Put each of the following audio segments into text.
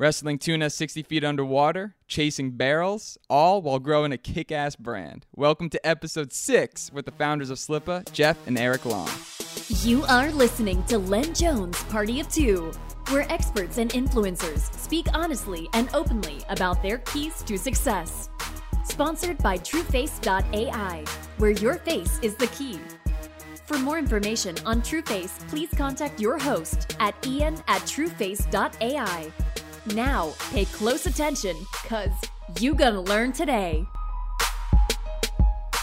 wrestling tuna 60 feet underwater, chasing barrels, all while growing a kick ass brand. Welcome to episode 6 with the founders of Slippa, Jeff and Eric Long. You are listening to Len Jones Party of Two, where experts and influencers speak honestly and openly about their keys to success. Sponsored by TrueFace.ai, where your face is the key. For more information on TrueFace, please contact your host at ian at trueface.ai. Now, pay close attention, cause you gonna learn today.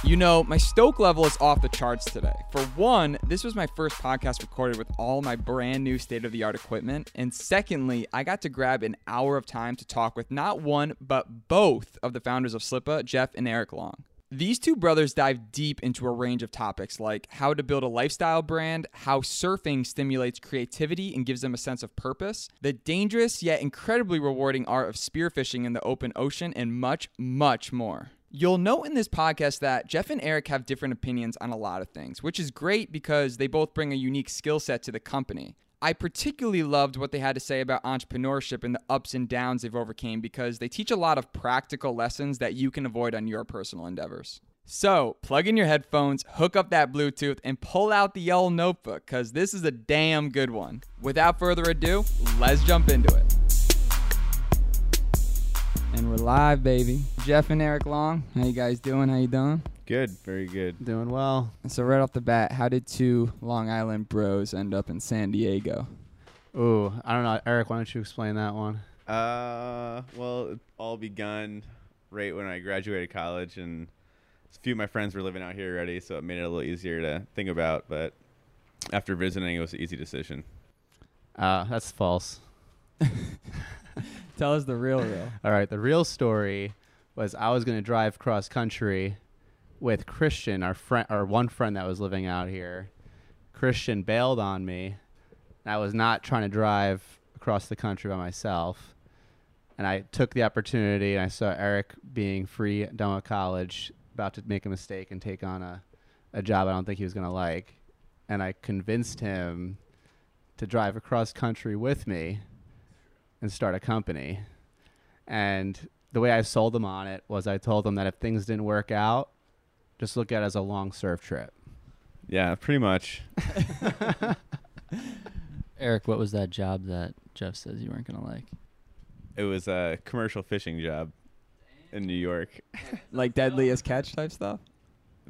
You know, my stoke level is off the charts today. For one, this was my first podcast recorded with all my brand new state of the art equipment. And secondly, I got to grab an hour of time to talk with not one, but both of the founders of Slippa, Jeff and Eric Long. These two brothers dive deep into a range of topics like how to build a lifestyle brand, how surfing stimulates creativity and gives them a sense of purpose, the dangerous yet incredibly rewarding art of spearfishing in the open ocean, and much, much more. You'll note in this podcast that Jeff and Eric have different opinions on a lot of things, which is great because they both bring a unique skill set to the company. I particularly loved what they had to say about entrepreneurship and the ups and downs they've overcame because they teach a lot of practical lessons that you can avoid on your personal endeavors. So, plug in your headphones, hook up that Bluetooth, and pull out the yellow notebook because this is a damn good one. Without further ado, let's jump into it. And we're live, baby. Jeff and Eric Long, how you guys doing? How you doing? Good, very good. Doing well. So right off the bat, how did two Long Island bros end up in San Diego? Ooh, I don't know. Eric, why don't you explain that one? Uh, well, it all begun right when I graduated college, and a few of my friends were living out here already, so it made it a little easier to think about. But after visiting, it was an easy decision. Uh, that's false. Tell us the real real. All right, the real story was I was going to drive cross country with Christian, our friend, our one friend that was living out here. Christian bailed on me. I was not trying to drive across the country by myself. And I took the opportunity and I saw Eric being free, done with college, about to make a mistake and take on a, a job I don't think he was going to like. And I convinced him to drive across country with me and start a company. And the way I sold them on it was I told them that if things didn't work out, just look at it as a long surf trip. Yeah, pretty much. Eric, what was that job that Jeff says you weren't gonna like? It was a commercial fishing job in New York. Like deadliest catch type stuff?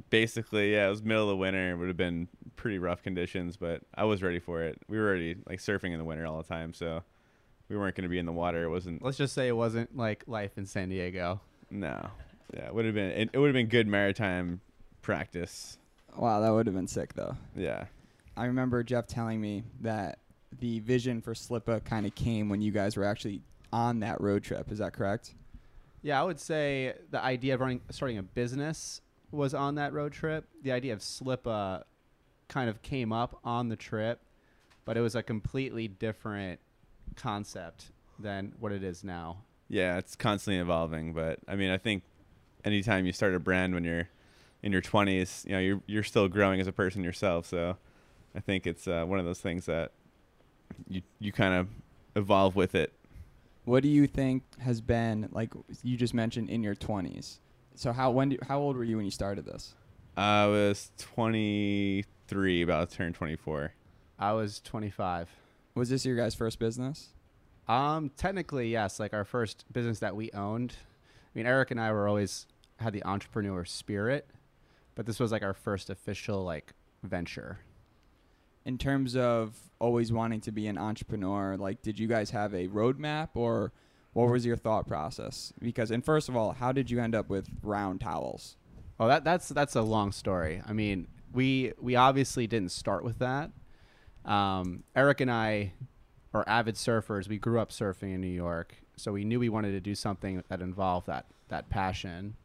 Basically, yeah, it was middle of the winter. It would have been pretty rough conditions, but I was ready for it. We were already like surfing in the winter all the time, so we weren't going to be in the water. It wasn't. Let's just say it wasn't like life in San Diego. No. Yeah, it would have been. It, it would have been good maritime practice. Wow, that would have been sick though. Yeah. I remember Jeff telling me that the vision for Slippa kind of came when you guys were actually on that road trip. Is that correct? Yeah, I would say the idea of running, starting a business was on that road trip. The idea of Slippa kind of came up on the trip, but it was a completely different concept than what it is now. Yeah, it's constantly evolving, but I mean, I think anytime you start a brand when you're in your 20s, you know, you're you're still growing as a person yourself. So I think it's uh, one of those things that you you kind of evolve with it. What do you think has been like you just mentioned in your 20s? So how when do, how old were you when you started this? I was 23, about to turn 24. I was 25. Was this your guys' first business? Um, technically, yes. Like our first business that we owned. I mean, Eric and I were always had the entrepreneur spirit, but this was like our first official like venture. In terms of always wanting to be an entrepreneur, like did you guys have a roadmap or what was your thought process? Because and first of all, how did you end up with round towels? Oh, that that's that's a long story. I mean, we we obviously didn't start with that. Um, Eric and I are avid surfers. We grew up surfing in New York, so we knew we wanted to do something that involved that that passion.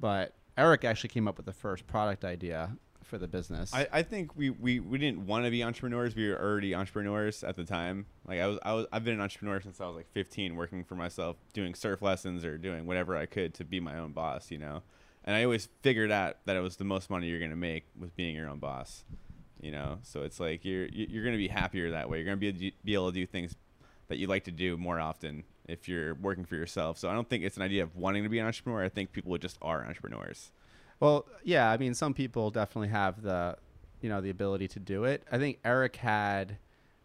But Eric actually came up with the first product idea for the business. I, I think we, we, we didn't want to be entrepreneurs. We were already entrepreneurs at the time. Like I was I was I've been an entrepreneur since I was like 15, working for myself, doing surf lessons or doing whatever I could to be my own boss. You know, and I always figured out that it was the most money you're gonna make with being your own boss. You know, so it's like you're you- you're gonna be happier that way. You're gonna be be able to do things that you like to do more often if you're working for yourself. So I don't think it's an idea of wanting to be an entrepreneur. I think people just are entrepreneurs. Well, yeah, I mean, some people definitely have the, you know, the ability to do it. I think Eric had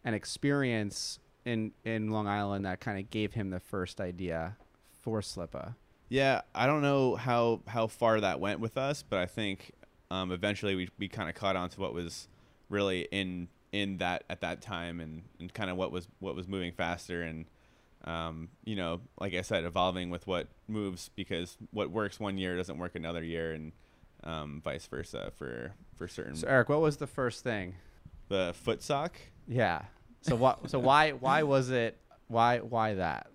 an experience in in Long Island that kind of gave him the first idea for Slippa. Yeah, I don't know how how far that went with us, but I think um, eventually we we kind of caught on to what was really in in that at that time and, and kind of what was what was moving faster and um, you know like I said evolving with what moves because what works one year doesn't work another year and um, vice versa for for certain So Eric, what was the first thing? the foot sock Yeah. So what? So why why was it? Why why that?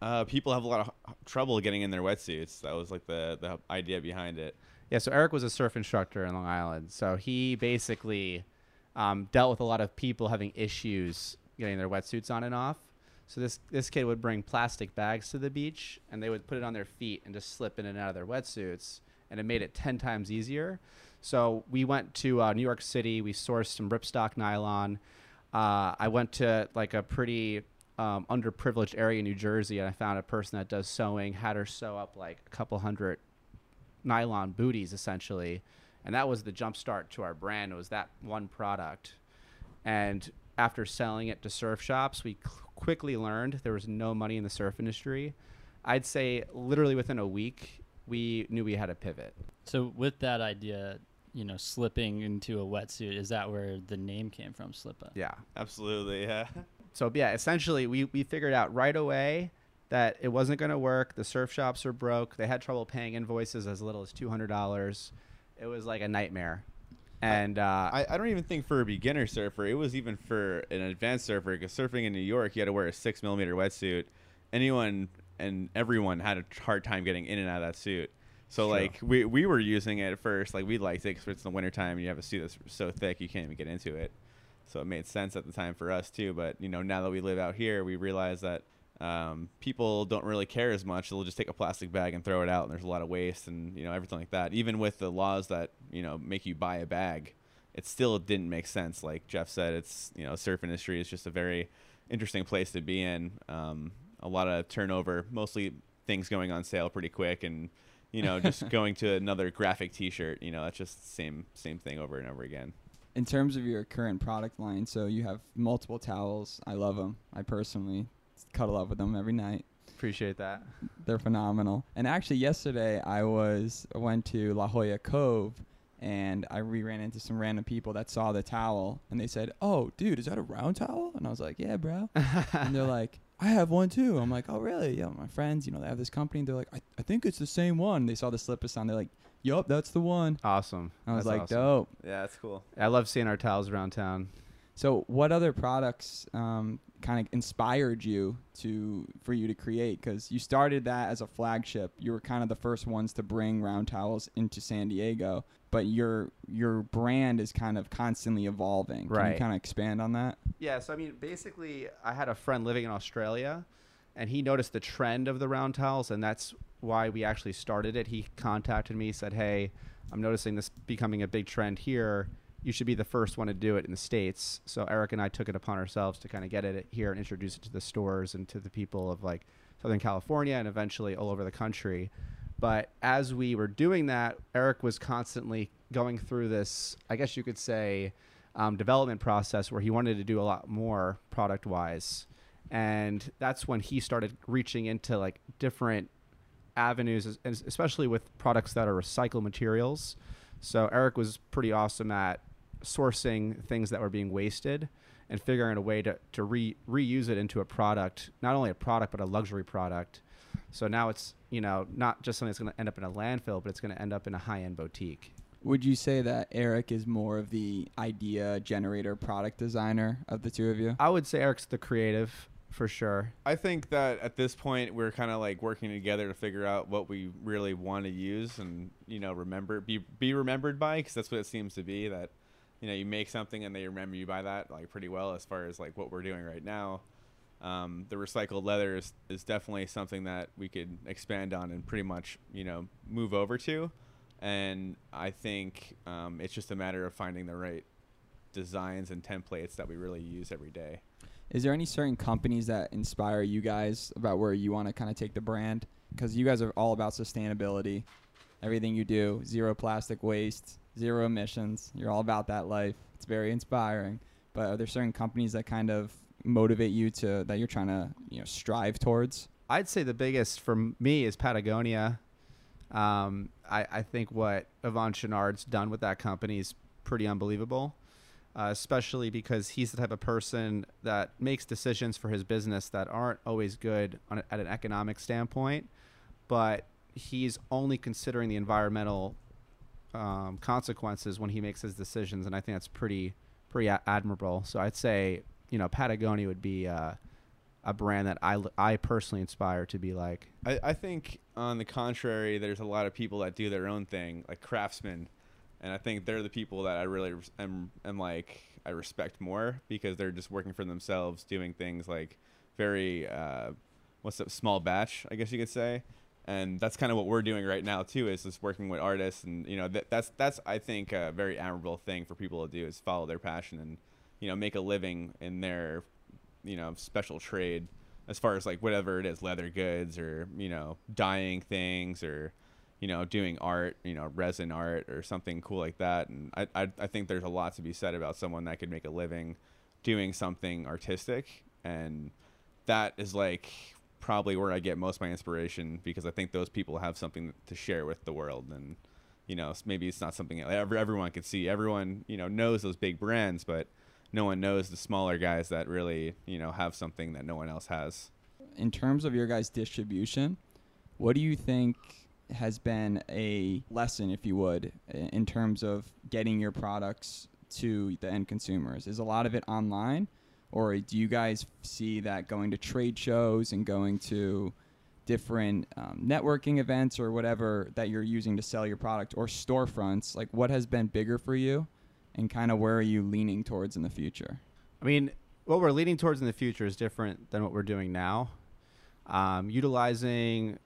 uh, people have a lot of trouble getting in their wetsuits that was like the the idea behind it Yeah, so Eric was a surf instructor in Long Island. So he basically um, dealt with a lot of people having issues getting their wetsuits on and off. So this this kid would bring plastic bags to the beach, and they would put it on their feet and just slip in and out of their wetsuits, and it made it ten times easier. So we went to uh, New York City. We sourced some ripstop nylon. Uh, I went to like a pretty um, underprivileged area in New Jersey, and I found a person that does sewing. Had her sew up like a couple hundred nylon booties essentially and that was the jump start to our brand. It was that one product. And after selling it to surf shops we c- quickly learned there was no money in the surf industry. I'd say literally within a week we knew we had to pivot. So with that idea, you know, slipping into a wetsuit, is that where the name came from, Slippa? yeah. Absolutely yeah. So yeah essentially we, we figured out right away that it wasn't going to work. The surf shops were broke. They had trouble paying invoices as little as $200 it was like a nightmare and uh, I, I don't even think for a beginner surfer, it was even for an advanced surfer. Because surfing in New York, you had to wear a six millimeter wetsuit. Anyone and everyone had a hard time getting in and out of that suit. So Sure. like we we were using it at first, like we liked it because it's in the wintertime and you have a suit that's so thick you can't even get into it. So it made sense at the time for us too. But you know now that we live out here, we realize that um, people don't really care as much. They'll just take a plastic bag and throw it out, and there's a lot of waste and you know everything like that. Even with the laws that you know make you buy a bag, it still didn't make sense. Like Jeff said, it's you know surf industry is just a very interesting place to be in. Um, a lot of turnover, mostly things going on sale pretty quick, and you know just going to another graphic T-shirt. You know that's just the same same thing over and over again. in terms of your current product line, so you have multiple towels. I love them. I personally cuddle up with them every night. appreciate that They're phenomenal. And actually, yesterday I was I went to La Jolla Cove, and I we ran into some random people that saw the towel, and they said, "Oh, dude, is that a round towel?" And I was like, "Yeah, bro." and they're like, "I have one too." I'm like, "Oh, really?" Yeah, my friends, you know, they have this company. They're like, I, "I think it's the same one." They saw the Slippa sign. They're like, "Yup, that's the one." awesome I was That's like, awesome. "Dope." Yeah, that's cool. I love seeing our towels around town. So, what other products um, kind of inspired you to for you to create? Because you started that as a flagship. You were kind of the first ones to bring round towels into San Diego, but your your brand is kind of constantly evolving. Can Right. you kind of expand on that? Yeah, so I mean, basically, I had a friend living in Australia, and he noticed the trend of the round towels, and that's why we actually started it. He contacted me, said, "Hey, I'm noticing this becoming a big trend here. You should be the first one to do it in the states." So Eric and I took it upon ourselves to kind of get it here and introduce it to the stores and to the people of like Southern California and eventually all over the country. But as we were doing that, Eric was constantly going through this, I guess you could say, um, development process where he wanted to do a lot more product wise. And that's when he started reaching into like different avenues, es- es- especially with products that are recycled materials. So Eric was pretty awesome at sourcing things that were being wasted and figuring a way to, to re- reuse it into a product, not only a product, but a luxury product. So now it's, you know, not just something that's going to end up in a landfill, but it's going to end up in a high end boutique. Would you say that Eric is more of the idea generator, product designer of the two of you? I would say Eric's the creative for sure. I think that at this point we're kind of like working together to figure out what we really want to use and you know remember be be remembered by because that's what it seems to be that you know you make something and they remember you by that like pretty well as far as like what we're doing right now. Um, the recycled leather is, is definitely something that we could expand on and pretty much you know move over to, and I think um, it's just a matter of finding the right designs and templates that we really use every day. Is there any certain companies that inspire you guys about where you want to kind of take the brand? Because you guys are all about sustainability. Everything you do, zero plastic waste, zero emissions. You're all about that life. It's very inspiring. But are there certain companies that kind of motivate you to that you're trying to you know strive towards? I'd say the biggest for me is Patagonia. Um, I, I think what Yvon Chouinard's done with that company is pretty unbelievable, uh, especially because he's the type of person that makes decisions for his business that aren't always good on at an economic standpoint, but he's only considering the environmental um, consequences when he makes his decisions, and I think that's pretty pretty a- admirable. So I'd say you know Patagonia would be. Uh, a brand that I, I personally inspire to be like. I, I think on the contrary, there's a lot of people that do their own thing, like craftsmen, and I think they're the people that I really res- am, am like I respect more because they're just working for themselves, doing things like very uh, what's up small batch, I guess you could say, and that's kind of what we're doing right now too, is just working with artists, and you know that, that's that's I think a very admirable thing for people to do is follow their passion and you know make a living in their you know special trade as far as like whatever it is leather goods or you know dyeing things or you know doing art you know resin art or something cool like that. And I, I i think there's a lot to be said about someone that could make a living doing something artistic. And that is like probably where i get most of my inspiration because i think those people have something to share with the world and you know maybe it's not something that ever everyone could see. Everyone you know knows those big brands but no one knows the smaller guys that really you know have something that no one else has. In terms of your guys' distribution, what do you think has been a lesson, if you would, in terms of getting your products to the end consumers? Is a lot of it online, or do you guys see that going to trade shows and going to different um, networking events or whatever that you're using to sell your product or storefronts? Like, what has been bigger for you, and kind of where are you leaning towards in the future? I mean, what we're leaning towards in the future is different than what we're doing now. Um, utilizing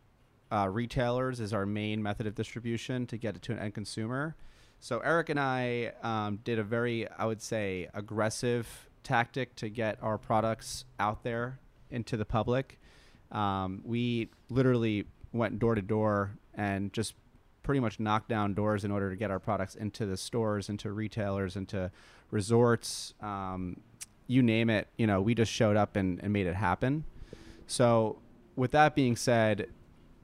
uh, retailers is our main method of distribution to get it to an end consumer. So Eric and I um, did a very, I would say, aggressive tactic to get our products out there into the public. Um, we literally went door to door and just pretty much knocked down doors in order to get our products into the stores, into retailers, into resorts, um, you name it. You know, we just showed up and, and made it happen. So, with that being said,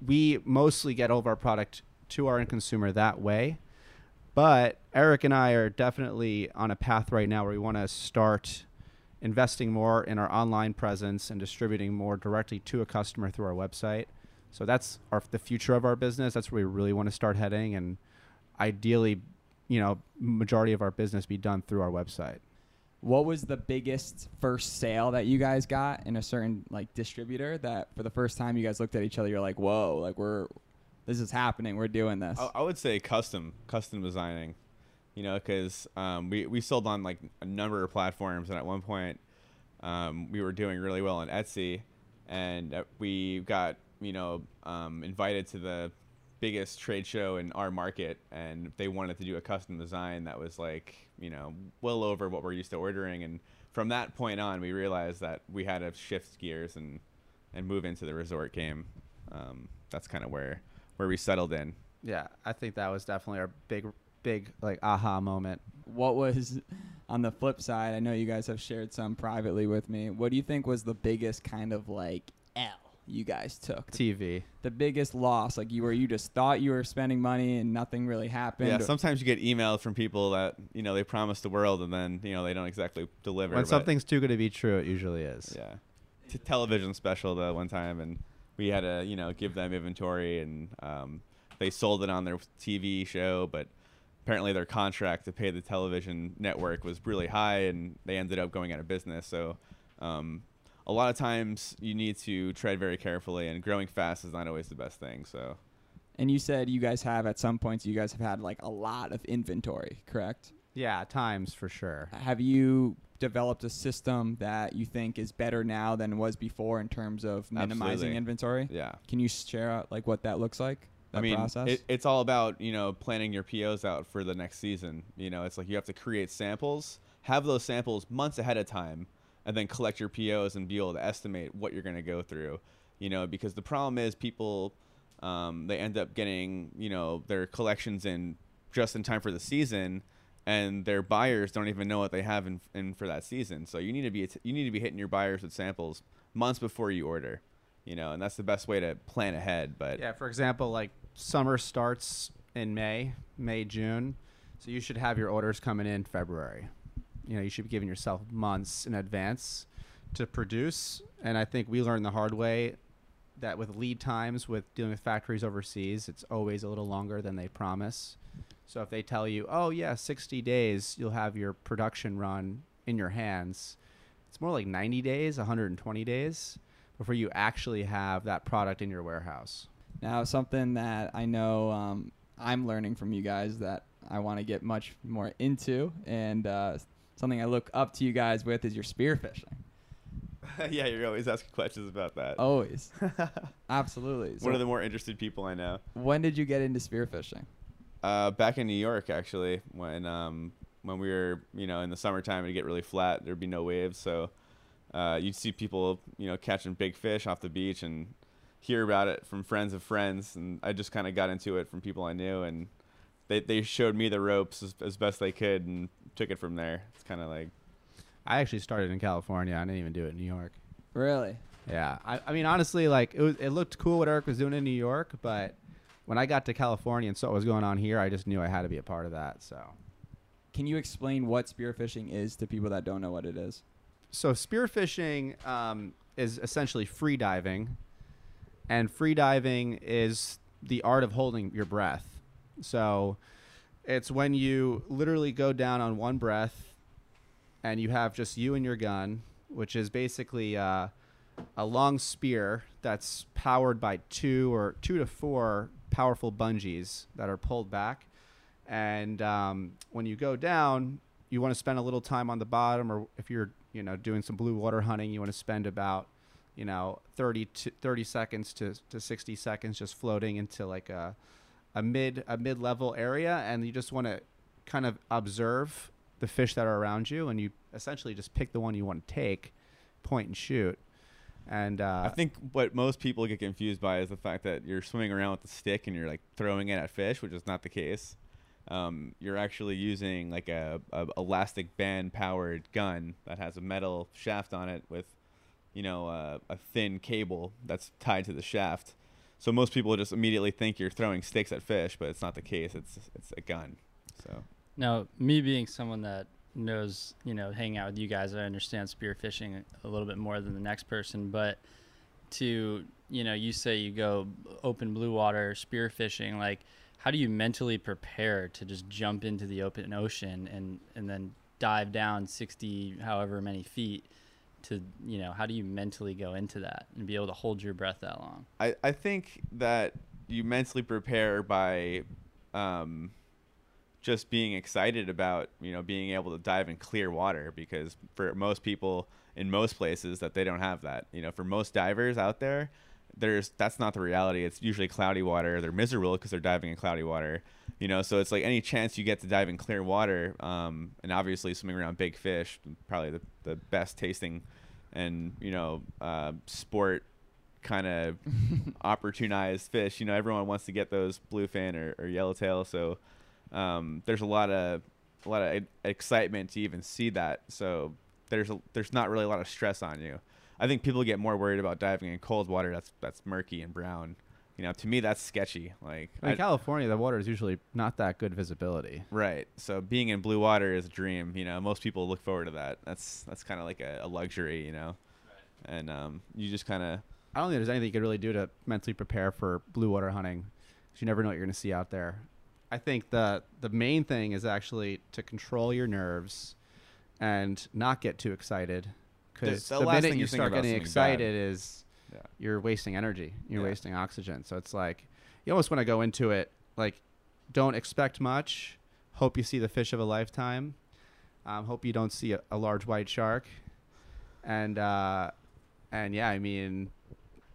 we mostly get all of our product to our end consumer that way. But Eric and I are definitely on a path right now where we want to start investing more in our online presence and distributing more directly to a customer through our website. So that's our the future of our business. That's where we really want to start heading, and ideally, you know, majority of our business be done through our website. What was the biggest first sale that you guys got in a certain like distributor that for the first time you guys looked at each other, you're like, whoa, like we're this is happening, we're doing this. I, I would say custom custom designing you know because um, we, we sold on like a number of platforms and at one point um, we were doing really well on etsy and uh, we got you know um, invited to the biggest trade show in our market and they wanted to do a custom design that was like you know well over what we're used to ordering and from that point on we realized that we had to shift gears and and move into the resort game. Um, that's kind of where where we settled in. Yeah, I think that was definitely our big, big like aha moment. what was on the flip side? I know you guys have shared some privately with me. What do you think was the biggest kind of like L you guys took? TV. the biggest loss, like you were you just thought you were spending money and nothing really happened. Yeah, sometimes you get emails from people that you know they promise the world and then you know they don't exactly deliver. When but- something's too good to be true, it usually is. yeah, T- television special though one time and we had to you know give them inventory and um, they sold it on their TV show, but apparently their contract to pay the television network was really high and they ended up going out of business. So. Um, a lot of times you need to tread very carefully, and growing fast is not always the best thing. So, and you said you guys have at some points you guys have had like a lot of inventory, correct? Yeah, times for sure. Have you developed a system that you think is better now than it was before in terms of minimizing Absolutely. inventory? yeah. Can you share out like what that looks like? I mean, process. It, it's all about you know planning your POs out for the next season. You know, it's like you have to create samples, have those samples months ahead of time, and then collect your POs and be able to estimate what you're going to go through. You know, because the problem is people um, they end up getting you know their collections in just in time for the season, and their buyers don't even know what they have in, in for that season. So you need to be you need to be hitting your buyers with samples months before you order. You know, and that's the best way to plan ahead. But Yeah, for example, like summer starts in May, May, June. So you should have your orders coming in February. You know, you should be giving yourself months in advance to produce. And I think we learned the hard way that with lead times with dealing with factories overseas, it's always a little longer than they promise. So if they tell you, "Oh yeah, 60 days you'll have your production run in your hands." It's more like 90 days, 120 days before you actually have that product in your warehouse. Now, something that I know um, I'm learning from you guys that I want to get much more into, and uh, something I look up to you guys with is your spearfishing. yeah, you're always asking questions about that. Always, absolutely. One of the more interested people I know. when did you get into spearfishing? Uh, back in New York, actually, when um, when we were, you know, in the summertime, it'd get really flat. There'd be no waves, so uh, you'd see people, you know, catching big fish off the beach and hear about it from friends of friends. And I just kind of got into it from people I knew, and they they showed me the ropes as, as best they could, and took it from there. It's kind of like I actually started in California. I didn't even do it in New York. Really? Yeah, I, I mean honestly, like it was, it looked cool what Eric was doing in New York, but when I got to California and saw what was going on here, I just knew I had to be a part of that. So, Can you explain what spearfishing is to people that don't know what it is? So spearfishing um, is essentially free diving, and free diving is the art of holding your breath. So, it's when you literally go down on one breath, and you have just you and your gun, which is basically uh, a long spear that's powered by two or two to four powerful bungees that are pulled back. And um, when you go down, you want to spend a little time on the bottom, or if you're you know doing some blue water hunting, you want to spend about you know 30 to 30 seconds to, to 60 seconds just floating into like a a mid a mid level area, and you just want to kind of observe the fish that are around you, and you essentially just pick the one you want to take, point and shoot. And uh, I think what most people get confused by is the fact that you're swimming around with the stick and you're like throwing it at fish, which is not the case. Um, you're actually using like a, a elastic band powered gun that has a metal shaft on it with, you know, uh, a thin cable that's tied to the shaft. So most people just immediately think you're throwing sticks at fish, but it's not the case. It's it's a gun. So Now, me being someone that knows, you know, hanging out with you guys, I understand spearfishing a little bit more than the next person. But to, you know, you say you go open blue water spearfishing, like, how do you mentally prepare to just jump into the open ocean and and then dive down 60 however many feet to you know how do you mentally go into that and be able to hold your breath that long? I, I think that you mentally prepare by um, just being excited about you know being able to dive in clear water because for most people in most places that they don't have that. You know for most divers out there there's that's not the reality it's usually cloudy water they're miserable because they're diving in cloudy water you know so it's like any chance you get to dive in clear water um, and obviously swimming around big fish probably the, the best tasting and you know uh, sport kind of opportunized fish. You know, everyone wants to get those bluefin or, or yellowtail, so um, there's a lot of a lot of excitement to even see that. So there's a, there's not really a lot of stress on you. I think people get more worried about diving in cold water that's that's murky and brown. You know, to me that's sketchy. Like in I- California, the water is usually not that good visibility. Right. So being in blue water is a dream. You know, most people look forward to that. That's that's kind of like a, a luxury. You know, and um, you just kind of I don't think there's anything you could really do to mentally prepare for blue water hunting, 'cause you never know what you're going to see out there. I think the the main thing is actually to control your nerves and not get too excited, because The- the, the minute you you start getting something bad. excited is Yeah. you're wasting energy, you're Yeah. wasting oxygen. So it's like you almost want to go into it like don't expect much, hope you see the fish of a lifetime, um, hope you don't see a, a large white shark, and uh, and yeah, I mean,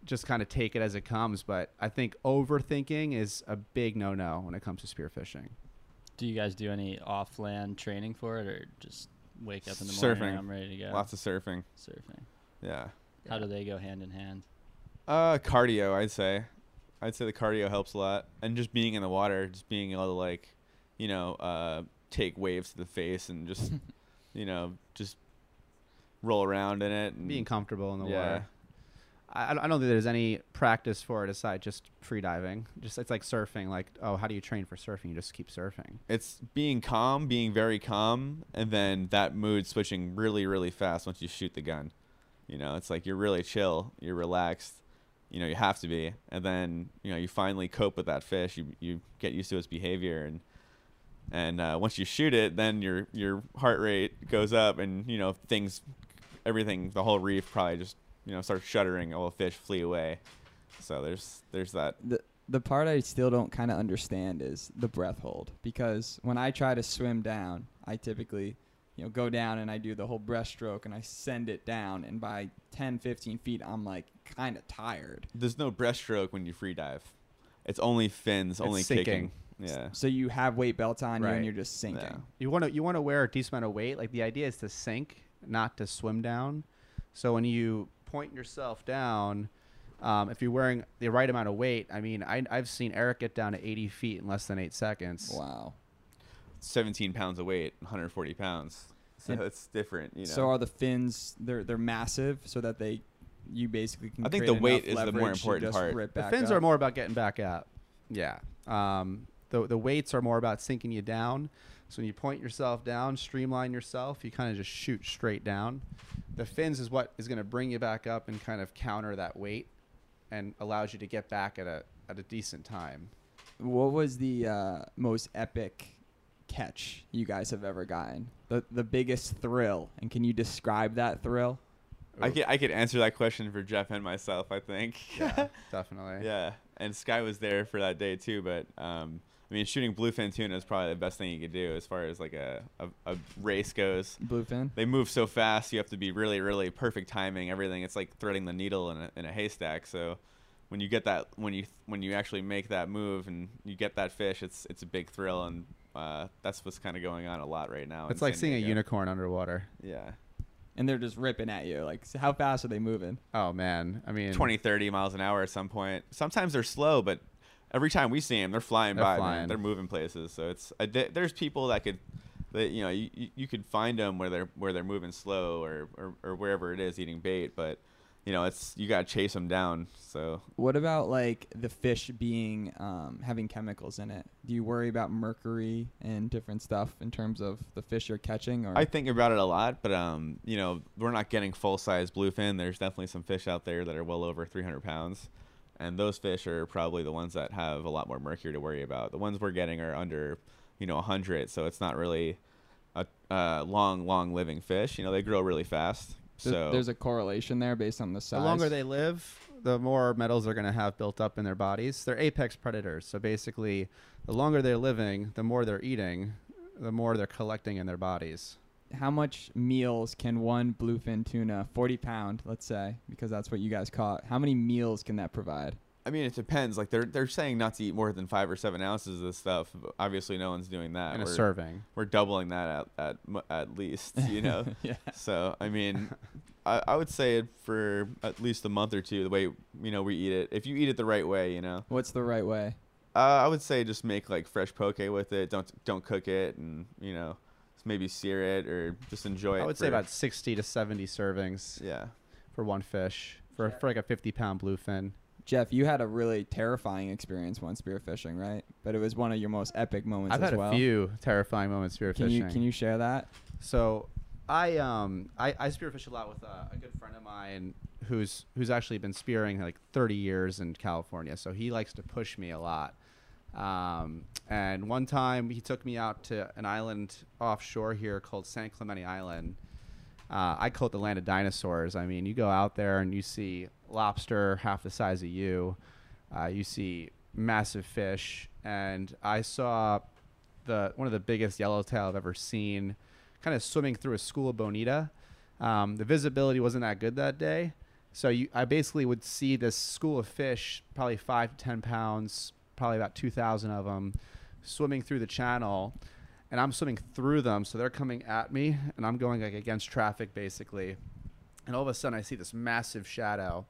just kind of take it as it comes. But I think overthinking is a big no-no when it comes to spearfishing. do you guys do any off-land training for it or just wake up in the morning Surfing. and I'm ready to go. Lots of surfing. surfing. Yeah. How do they go hand in hand? Uh, cardio, I'd say. I'd say the cardio helps a lot, and just being in the water, just being able to like, you know, uh, take waves to the face and just, you know, just roll around in it. And Being comfortable in the yeah. water. I, I don't- think there's any practice for it aside just free diving. Just it's like surfing. Like, oh, how do you train for surfing? You just keep surfing. It's being calm, being very calm, and then that mood switching really, really fast once you shoot the gun. You know, it's like you're really chill, you're relaxed. You know, you have to be, and then you know you finally cope with that fish. You you get used to its behavior, and and uh, once you shoot it, then your your heart rate goes up, and you know things, everything, the whole reef probably just you know starts shuddering. All the fish flee away. So there's there's that. the the part I still don't kind of understand is the breath hold because when I try to swim down, I typically you know go down and I do the whole breaststroke and I send it down and by 10 15 feet I'm like kind of tired. There's no breaststroke when you free dive. It's only fins, only sinking. kicking. Yeah. So you have weight belts on you and you're just sinking. Yeah. You want to you want to wear a decent amount of weight. Like the idea is to sink, not to swim down. So when you point yourself down, um, if you're wearing the right amount of weight, I mean, I, I've seen Eric get down to 80 feet in less than eight seconds. Wow. 17 pounds of weight, 140 pounds. So And- it's different, you know. So are the fins they're they're massive so that they you basically can I think the weight is the more important part. The fins up. are more about getting back up. Yeah. Um, the the weights are more about sinking you down. So when you point yourself down, streamline yourself, you kind of just shoot straight down. The fins is what is going to bring you back up and kind of counter that weight, and allows you to get back at a at a decent time. What was the uh, most epic catch you guys have ever gotten? The the biggest thrill, and can you describe that thrill? I could I could answer that question for Jeff and myself, I think. Yeah, definitely. yeah. And Sky was there for that day too, but um I mean shooting bluefin tuna is probably the best thing you could do as far as like a, a, a race goes. Bluefin. They move so fast, you have to be really, really perfect timing, everything. It's like threading the needle in a, in a haystack. So when you get that, when you when you actually make that move and you get that fish, it's it's a big thrill, and uh, that's what's kind of going on a lot right now. It's like San seeing a unicorn underwater. Yeah, And they're just ripping at you. Like, how fast are they moving? Oh man, I mean, 20, 30 miles an hour at some point. Sometimes they're slow, but every time we see them, they're flying They're by. flying. Man. They're moving places. So it's uh, th- there's people that could, that you know, you, you- you could find them where they're where they're moving slow or, or or wherever it is eating bait, but you know, it's you gotta chase them down. So What about like the fish being um, having chemicals in it? Do you worry about mercury and different stuff in terms of the fish you're catching? Or I think about it a lot, but um, you know, we're not getting full size bluefin. There's definitely some fish out there that are well over 300 pounds, and those fish are probably the ones that have a lot more mercury to worry about. The ones we're getting are under, you know, 100, so it's not really a uh, long, long living fish. You know, they grow really fast. Th- So there's a correlation there based on the size. The longer they live, the more metals they're going to have built up in their bodies. They're apex predators. So basically, the longer they're living, the more they're eating, the more they're collecting in their bodies. How much meals can one bluefin tuna, 40 pound, let's say, because that's what you guys caught, how many meals can that provide? I mean, it depends. Like they're they're saying not to eat more than five or seven ounces of this stuff. But obviously, no one's doing that. in a We're- serving. we're doubling that at at, at least. You know. yeah. So I mean, I, I would say it for at least a month or two. The way you know we eat it, if you eat it the right way, you know, What's the right way? uh, I would say just make like fresh poke with it. Don't don't cook it, and you know, just maybe sear it or just enjoy it. I would say for- about 60 to 70 servings yeah. for one fish for, for like a 50 pound bluefin. Jeff, you had a really terrifying experience once spearfishing, right? But it was one of your most epic moments I've as had well. a few terrifying moments spearfishing. Can you can you share that? So, I um I, I spearfish a lot with uh, a good friend of mine who's who's actually been spearing like 30 years in California. So he likes to push me a lot. Um, and one time he took me out to an island offshore here called San Clemente Island. Uh, I call it the land of dinosaurs. I mean, you go out there and you see lobster half the size of you. Uh, you see massive fish, and I saw the one of the biggest yellowtail I've ever seen, kind of swimming through a school of bonito. Um, the visibility wasn't that good that day, so you, I basically would see this school of fish, probably five to ten pounds, probably about two thousand of them, swimming through the channel, and I'm swimming through them, so they're coming at me, and I'm going like against traffic basically. And all of a sudden, I see this massive shadow,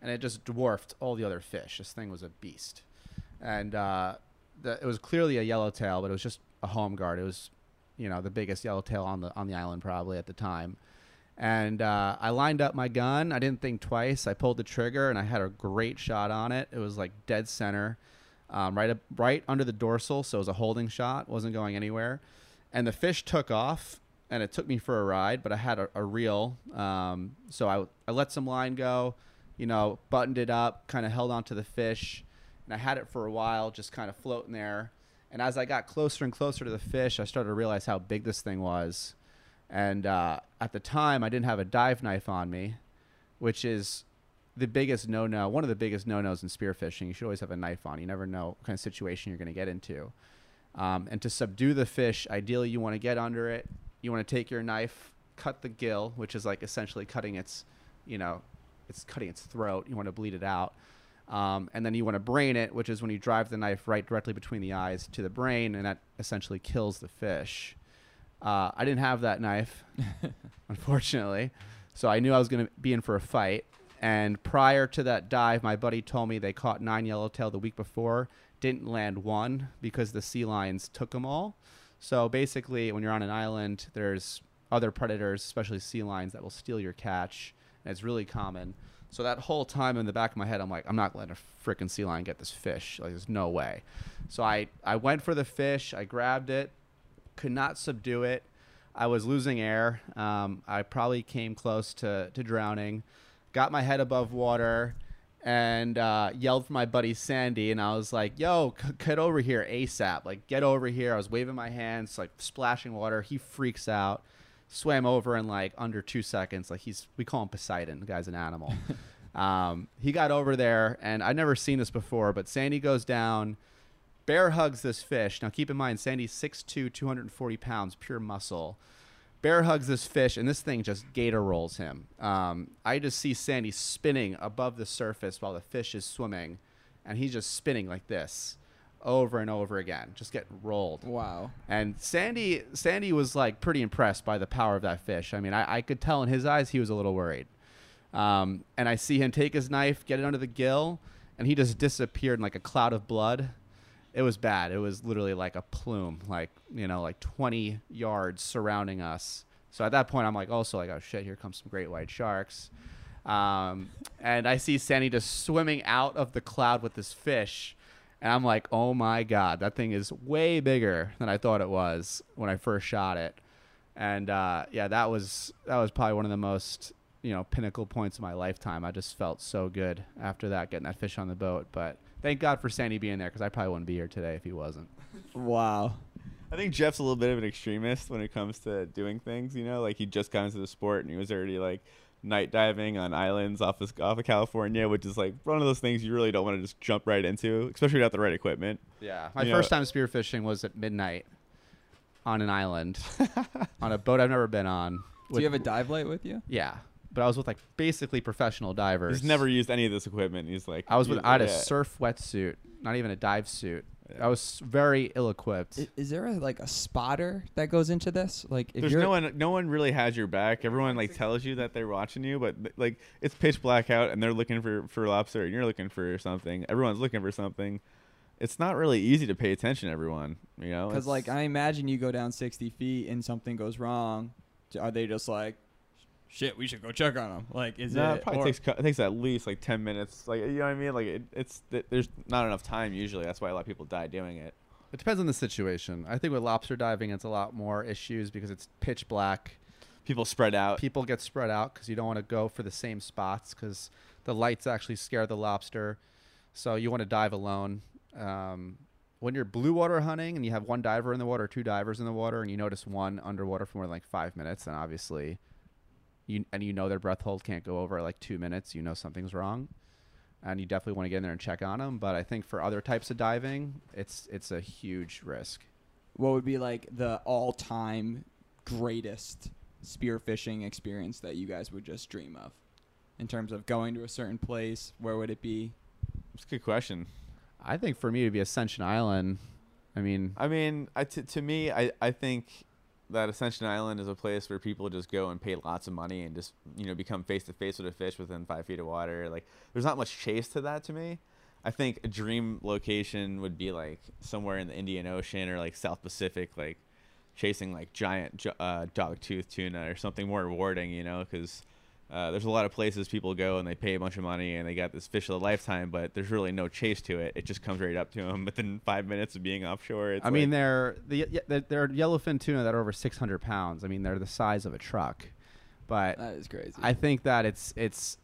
and it just dwarfed all the other fish. This thing was a beast, and uh, the, it was clearly a yellowtail, but it was just a home guard. It was, you know, the biggest yellowtail on the on the island probably at the time. And uh, I lined up my gun. I didn't think twice. I pulled the trigger, and I had a great shot on it. It was like dead center, um, right up, right under the dorsal. So it was a holding shot. wasn't going anywhere. And the fish took off, and it took me for a ride. But I had a, a reel, um, so I I let some line go. You know, buttoned it up, kind of held onto the fish, and I had it for a while, just kind of floating there. And as I got closer and closer to the fish, I started to realize how big this thing was. And uh, at the time, I didn't have a dive knife on me, which is the biggest no no, one of the biggest no nos in spearfishing. You should always have a knife on. You never know what kind of situation you're going to get into. Um, and to subdue the fish, ideally, you want to get under it. You want to take your knife, cut the gill, which is like essentially cutting its, you know, it's cutting its throat. You want to bleed it out. Um, and then you want to brain it, which is when you drive the knife right directly between the eyes to the brain, and that essentially kills the fish. Uh, I didn't have that knife, unfortunately, so I knew I was going to be in for a fight. And prior to that dive, my buddy told me they caught nine yellowtail the week before, didn't land one because the sea lions took them all. So basically, when you're on an island, there's other predators, especially sea lions, that will steal your catch, and it's really common. So that whole time in the back of my head, I'm like, I'm not letting a freaking sea lion get this fish. Like, there's no way. So I, I went for the fish. I grabbed it, could not subdue it. I was losing air. Um, I probably came close to, to drowning. Got my head above water and uh, yelled for my buddy Sandy. And I was like, yo, c- get over here ASAP. Like, get over here. I was waving my hands, like splashing water. He freaks out swam over in like under two seconds. Like he's, we call him Poseidon. The guy's an animal. um, he got over there, and I'd never seen this before. But Sandy goes down, bear hugs this fish. Now keep in mind, Sandy's 6'2", 240 pounds, pure muscle. Bear hugs this fish, and this thing just gator rolls him. Um, I just see Sandy spinning above the surface while the fish is swimming, and he's just spinning like this over and over again, just getting rolled. Wow. And Sandy, Sandy was like pretty impressed by the power of that fish. I mean, I, I could tell in his eyes he was a little worried. Um, and I see him take his knife, get it under the gill, and he just disappeared in like a cloud of blood. It was bad. It was literally like a plume, like you know, like 20 yards surrounding us. So at that point, I'm like, also like, oh shit, here comes some great white sharks. Um, and I see Sandy just swimming out of the cloud with this fish and I'm like, oh my god, that thing is way bigger than I thought it was when I first shot it. And uh, yeah, that was that was probably one of the most you know pinnacle points of my lifetime. I just felt so good after that, getting that fish on the boat. But thank God for Sandy being there because I probably wouldn't be here today if he wasn't. Wow. I think Jeff's a little bit of an extremist when it comes to doing things. You know, like he just got into the sport and he was already like night diving on islands off of, off of California, which is like one of those things you really don't want to just jump right into, especially without the right equipment. Yeah, my You first know- time spearfishing was at midnight on an island on a boat I've never been on. Do you have a dive light with you? Yeah, but I was with like basically professional divers. He's never used any of this equipment. He's like, I was with. I had a yeah. surf wetsuit, not even a dive suit. I was very ill-equipped. I- Is there a, like a spotter that goes into this? Like if There's you're no one. No one really has your back. Everyone like tells you that they're watching you, but like it's pitch black out and they're looking for for lobster and you're looking for something. Everyone's looking for something. It's not really easy to pay attention. to Everyone, you know, Because like I imagine you go down 60 feet and something goes wrong. Are they just like, shit? We should go check on them. Like, is no, it? it probably or- takes it takes at least like ten minutes. Like you know what I mean? Like it, it's th- there's not enough time usually. That's why a lot of people die doing it. It depends on the situation. I think with lobster diving, it's a lot more issues because it's pitch black. People spread out. People get spread out because you don't want to go for the same spots because the lights actually scare the lobster. So you want to dive alone. Um, when you're blue water hunting and you have one diver in the water, two divers in the water, and you notice one underwater for more than like five minutes, then obviously, you and you know their breath hold can't go over like two minutes. You know something's wrong, and you definitely want to get in there and check on them. But I think for other types of diving, it's it's a huge risk. what would be like the all-time greatest spearfishing experience that you guys would just dream of, in terms of going to a certain place? Where would it be? It's a good question. I think for me to be Ascension Island, I mean, I mean, I t- to me, I, I think that Ascension Island is a place where people just go and pay lots of money and just you know become face to face with a fish within five feet of water. Like, there's not much chase to that to me. I think a dream location would be like somewhere in the Indian Ocean or like South Pacific, like chasing like giant uh, dogtooth tuna or something more rewarding, you know, because uh, there's a lot of places people go and they pay a bunch of money and they got this fish of a lifetime, but there's really no chase to it. It just comes right up to them within five minutes of being offshore. It's I mean, they're the y- they're, they're yellowfin tuna that are over 600 pounds. I mean, they're the size of a truck. But That is crazy. I think that it's it's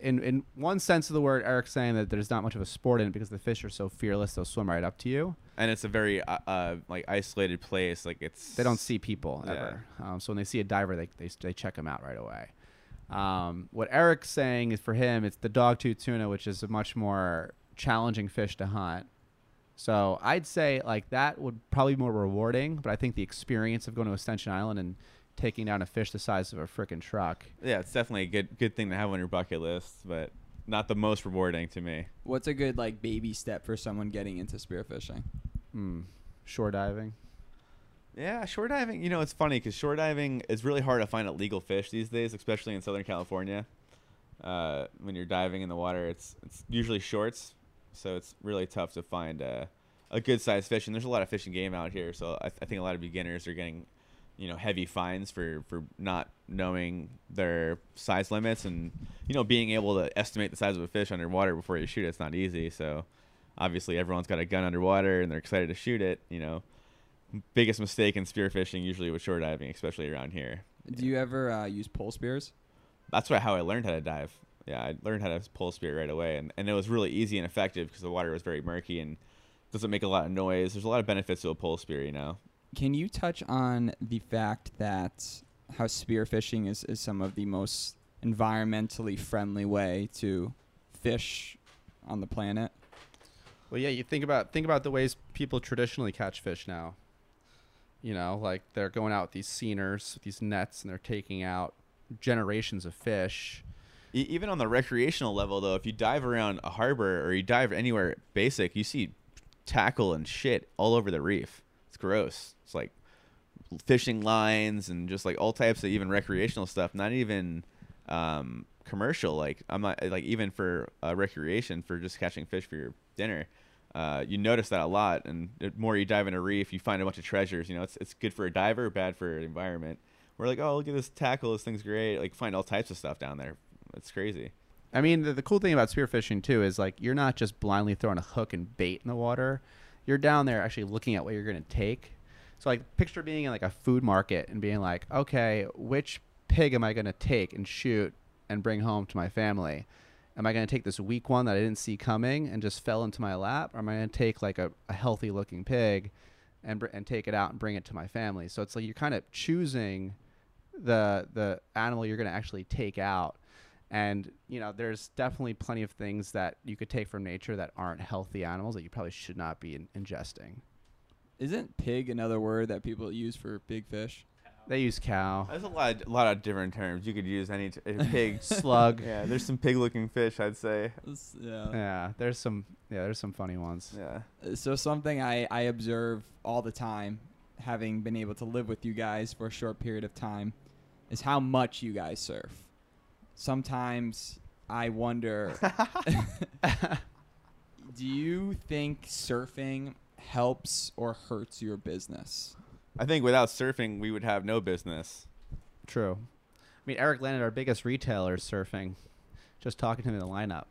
in in one sense of the word, Eric's saying that there's not much of a sport in it because the fish are so fearless; they'll swim right up to you. and it's a very uh, uh, like isolated place. Like it's They don't see people Yeah. ever. Um, so when they see a diver, they they, they check them out right away. Um, what Eric's saying is for him, it's the dog dogtooth tuna, which is a much more challenging fish to hunt. So I'd say like that would probably be more rewarding, but I think the experience of going to Ascension Island and taking down a fish the size of a freaking truck. Yeah, it's definitely a good good thing to have on your bucket list, but not the most rewarding to me. What's a good like baby step for someone getting into spearfishing? Hmm. Shore diving. Yeah, shore diving. You know, it's funny because shore diving is really hard to find a legal fish these days, especially in Southern California. Uh, when you're diving in the water, it's it's usually shorts, so it's really tough to find a, a good sized fish. And there's a lot of Fish and Game out here, so I, I think a lot of beginners are getting, you know, heavy fines for for not knowing their size limits and you know being able to estimate the size of a fish underwater before you shoot. it, It's not easy. So obviously everyone's got a gun underwater and they're excited to shoot it. You know biggest mistake in spearfishing usually with shore diving, especially around here. Do you ever uh, use pole spears? That's why how I learned how to dive. Yeah, I learned how to pull spear right away, and, and it was really easy and effective because the water was very murky and doesn't make a lot of noise. There's a lot of benefits to a pole spear, you know. Can you touch on the fact that how spearfishing is, is some of the most environmentally friendly way to fish on the planet? Well, yeah, you think about think about the ways people traditionally catch fish now. You know, like they're going out with these seiners, these nets, and they're taking out generations of fish. Even on the recreational level, though, if you dive around a harbor or you dive anywhere basic, you see tackle and shit all over the reef. It's gross. It's like fishing lines and just like all types of even recreational stuff. Not even um, commercial. Like I'm not like even for uh, recreation for just catching fish for your dinner. Uh, you notice that a lot, and the more you dive in a reef, you find a bunch of treasures. You know, it's it's good for a diver, bad for the environment. We're like, oh, look at this tackle. This thing's great. Like, find all types of stuff down there. It's crazy. I mean, the, the cool thing about spearfishing too is like you're not just blindly throwing a hook and bait in the water. You're down there actually looking at what you're going to take. So like picture being in like a food market and being like, okay, which pig am I going to take and shoot and bring home to my family? Am I going to take this weak one that I didn't see coming and just fell into my lap, or am I going to take like a, a healthy looking pig and br- and take it out and bring it to my family? So it's like you're kind of choosing the the animal you're going to actually take out and you know there's definitely plenty of things that you could take from nature that aren't healthy animals that you probably should not be in- ingesting Isn't pig another word that people use for big fish? They use cow There's a lot, a lot of different terms you could use. Any t- a pig, slug yeah. There's some pig-looking fish, I'd say. This- yeah. yeah there's some yeah there's some funny ones Yeah. Uh, So something I, I observe all the time, having been able to live with you guys for a short period of time, is how much you guys surf. Sometimes I wonder, do you think surfing helps or hurts your business? I think without surfing, we would have no business. true i mean eric landed our biggest retailer is surfing just talking to him in the lineup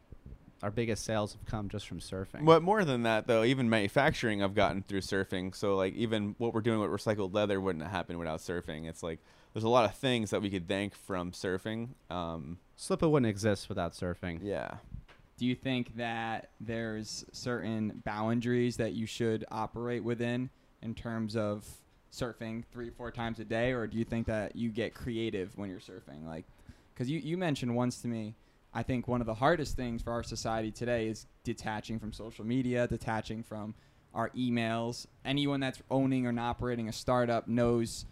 our biggest sales have come just from surfing But more than that, though, even manufacturing, I've gotten through surfing. So like, even what we're doing with recycled leather wouldn't have happened without surfing. It's like there's a lot of things that we could thank from surfing. Um, slippa wouldn't exist without surfing yeah. Do you think that there's certain boundaries that you should operate within in terms of surfing three, four times a day, or do you think that you get creative when you're surfing? Like, because you, you mentioned once to me, I think one of the hardest things for our society today is detaching from social media, detaching from our emails. Anyone that's owning and operating a startup knows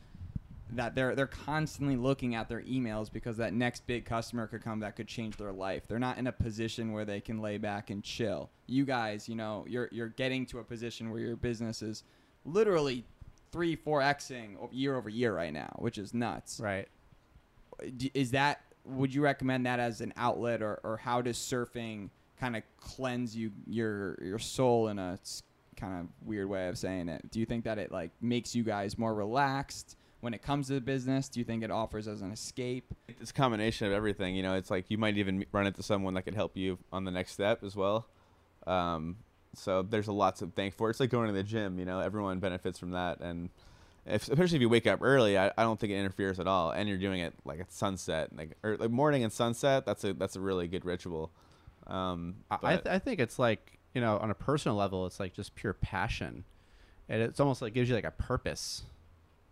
that they're they're constantly looking at their emails because that next big customer could come that could change their life. They're not in a position where they can lay back and chill. You guys, you know, you're you're getting to a position where your business is literally three, four xing year over year right now, which is nuts. Right. Is that? Would you recommend that as an outlet, or, or how does surfing kind of cleanse you your your soul in a kind of weird way of saying it? Do you think that it like makes you guys more relaxed when it comes to the business? Do you think it offers as an escape? It's a combination of everything. You know, it's like you might even run into someone that could help you on the next step as well. Um, so there's a lot to thank for. It's like going to the gym. You know, everyone benefits from that, and if, especially if you wake up early, I, I don't think it interferes at all. And you're doing it like at sunset, like or like morning and sunset. That's a that's a really good ritual. Um, I th- I think it's like you know on a personal level, it's like just pure passion, and it's almost like gives you like a purpose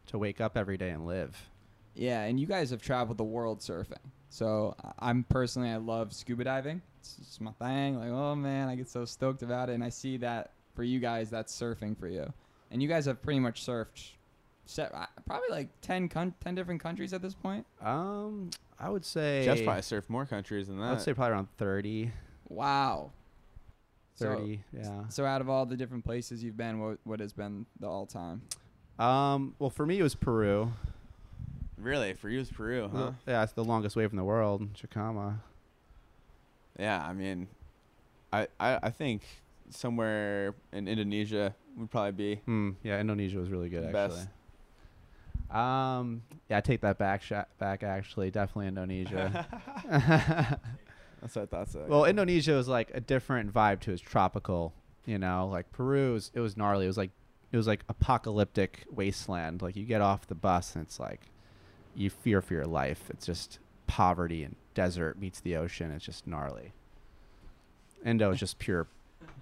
to wake up every day and live. Yeah, and you guys have traveled the world surfing. So I- I'm personally, I love scuba diving. It's just my thing. Like, oh man, I get so stoked about it. And I see that for you guys, that's surfing for you. And you guys have pretty much surfed, set, uh, probably like 10, con- 10 different countries at this point. Um, I would say Jeff's probably surfed more countries than that. I would say probably around 30, Wow. So- 30, yeah. So out of all the different places you've been, what what has been the all time? Um, well, for me it was Peru. Really for you, it's Peru, huh? Yeah, it's the longest wave in the world, Chicama. Yeah, I mean, I, I I think somewhere in Indonesia would probably be. Hmm. Yeah, Indonesia was really good The actually. Um, yeah, I take that back. Sh- back actually, definitely Indonesia. That's what I thought so. well, Indonesia was like a different vibe to its tropical. You know, like Peru was, it was gnarly. It was like it was like apocalyptic wasteland. Like you get off the bus and it's like you fear for your life. It's just poverty and desert meets the ocean. It's just gnarly. Indo is just pure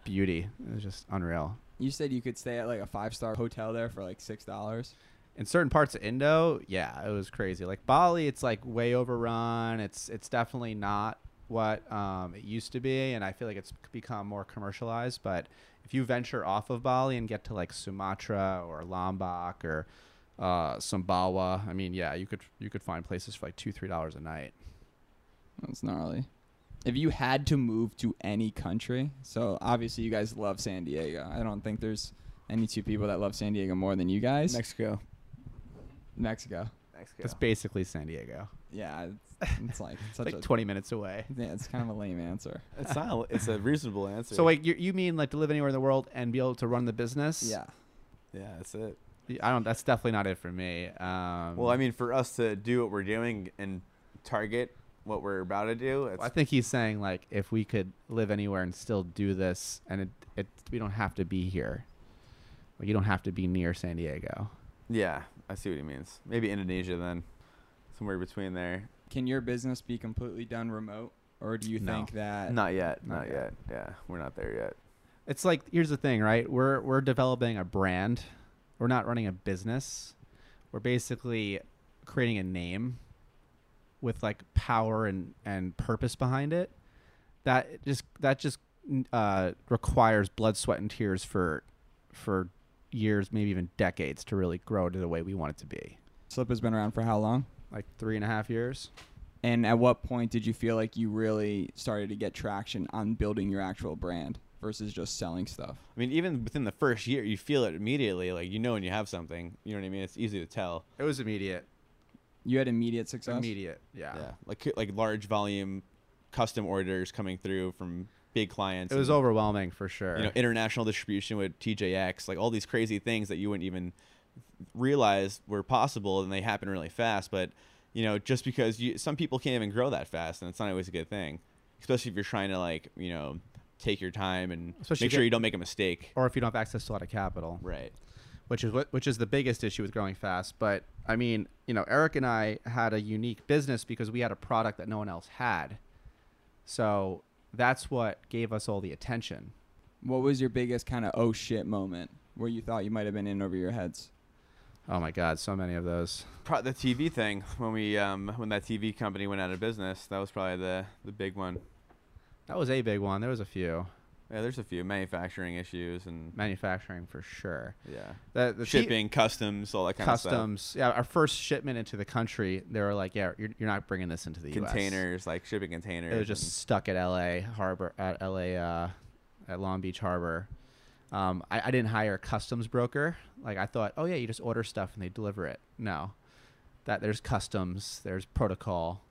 beauty. It's just unreal. You said you could stay at like a five star hotel there for like six dollars. in certain parts of Indo, yeah, it was crazy. Like Bali, it's like way overrun. It's it's definitely not what um, it used to be, and I feel like it's become more commercialized. But if you venture off of Bali and get to like Sumatra or Lombok or uh, Sumbawa, I mean, yeah, you could you could find places for like two three dollars a night. That's gnarly. If you had to move to any country, so obviously you guys love San Diego. I don't think there's any two people that love San Diego more than you guys. Mexico. Mexico. Mexico. It's basically San Diego. Yeah, it's, it's like such like a, twenty minutes away. Yeah, it's kind of a lame answer. It's not. It's a reasonable answer. So like you you mean like to live anywhere in the world and be able to run the business? Yeah. yeah, that's it. I don't. That's definitely not it for me. Um, Well, I mean, for us to do what we're doing and target what we're about to do, it's, I think he's saying like if we could live anywhere and still do this, and it, it we don't have to be here. Like you don't have to be near San Diego. yeah, I see what he means. Maybe Indonesia then, somewhere between there. Can your business be completely done remote, or do you No. think that? Not yet. not Not, yet. yet. Yeah, we're not there yet. It's like here's the thing, right? We're we're developing a brand. We're not running a business. We're basically creating a name with like power and and purpose behind it. That just that just uh, requires blood, sweat, and tears for for years, maybe even decades, to really grow to the way we want it to be. Slip has been around for how long? Like three and a half years. And at what point did you feel like you really started to get traction on building your actual brand versus just selling stuff? I mean, even within the first year, you feel it immediately. Like you know when you have something. You know what I mean? It's easy to tell. It was immediate. You had immediate success. Immediate. Yeah. Yeah, like like large volume, custom orders coming through from big clients. It was and, overwhelming for sure. You know, international distribution with TJX, like all these crazy things that you wouldn't even realize were possible, and they happen really fast. But you know, just because you, some people can't even grow that fast, and it's not always a good thing, especially if you're trying to like you know take your time and Especially make sure get- you don't make a mistake. or if you don't have access to a lot of capital. Right. which is what which is the biggest issue with growing fast. But I mean, you know, Eric and I had a unique business because we had a product that no one else had. So that's what gave us all the attention. What was your biggest kind of oh shit moment where you thought you might have been in over your heads? Oh my God, so many of those. Pro- the TV thing when we um, when that TV company went out of business, that was probably the the big one. That was a big one. There was a few Yeah, there's a few manufacturing issues and manufacturing for sure. yeah, The, the T- shipping, customs, all that kind of stuff. customs. Yeah, our first shipment into the country, they were like, "Yeah, you're, you're not bringing this into the stuff. U.S." Containers, like shipping containers. It was just stuck at L.A. harbor at L.A. Uh, at Long Beach Harbor. Um, I, I didn't hire a customs broker. Like I thought, oh yeah, you just order stuff and they deliver it. No, that there's customs, there's protocol.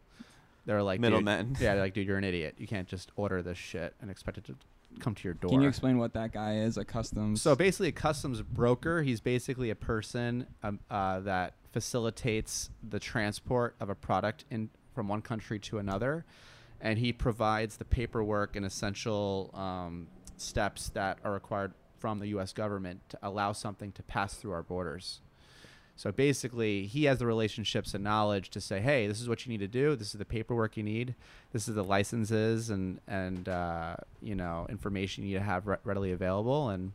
They're like Middlemen. yeah, they're like, dude, you're an idiot. You can't just order this shit and expect it to come to your door. Can you explain what that guy is? A customs. So basically, a customs broker, he's basically a person um, uh, that facilitates the transport of a product in from one country to another, and he provides the paperwork and essential um, steps that are required from the U.S. government to allow something to pass through our borders. So basically, he has the relationships and knowledge to say, "Hey, this is what you need to do. This is the paperwork you need. This is the licenses and and uh, you know information you need to have re- readily available." And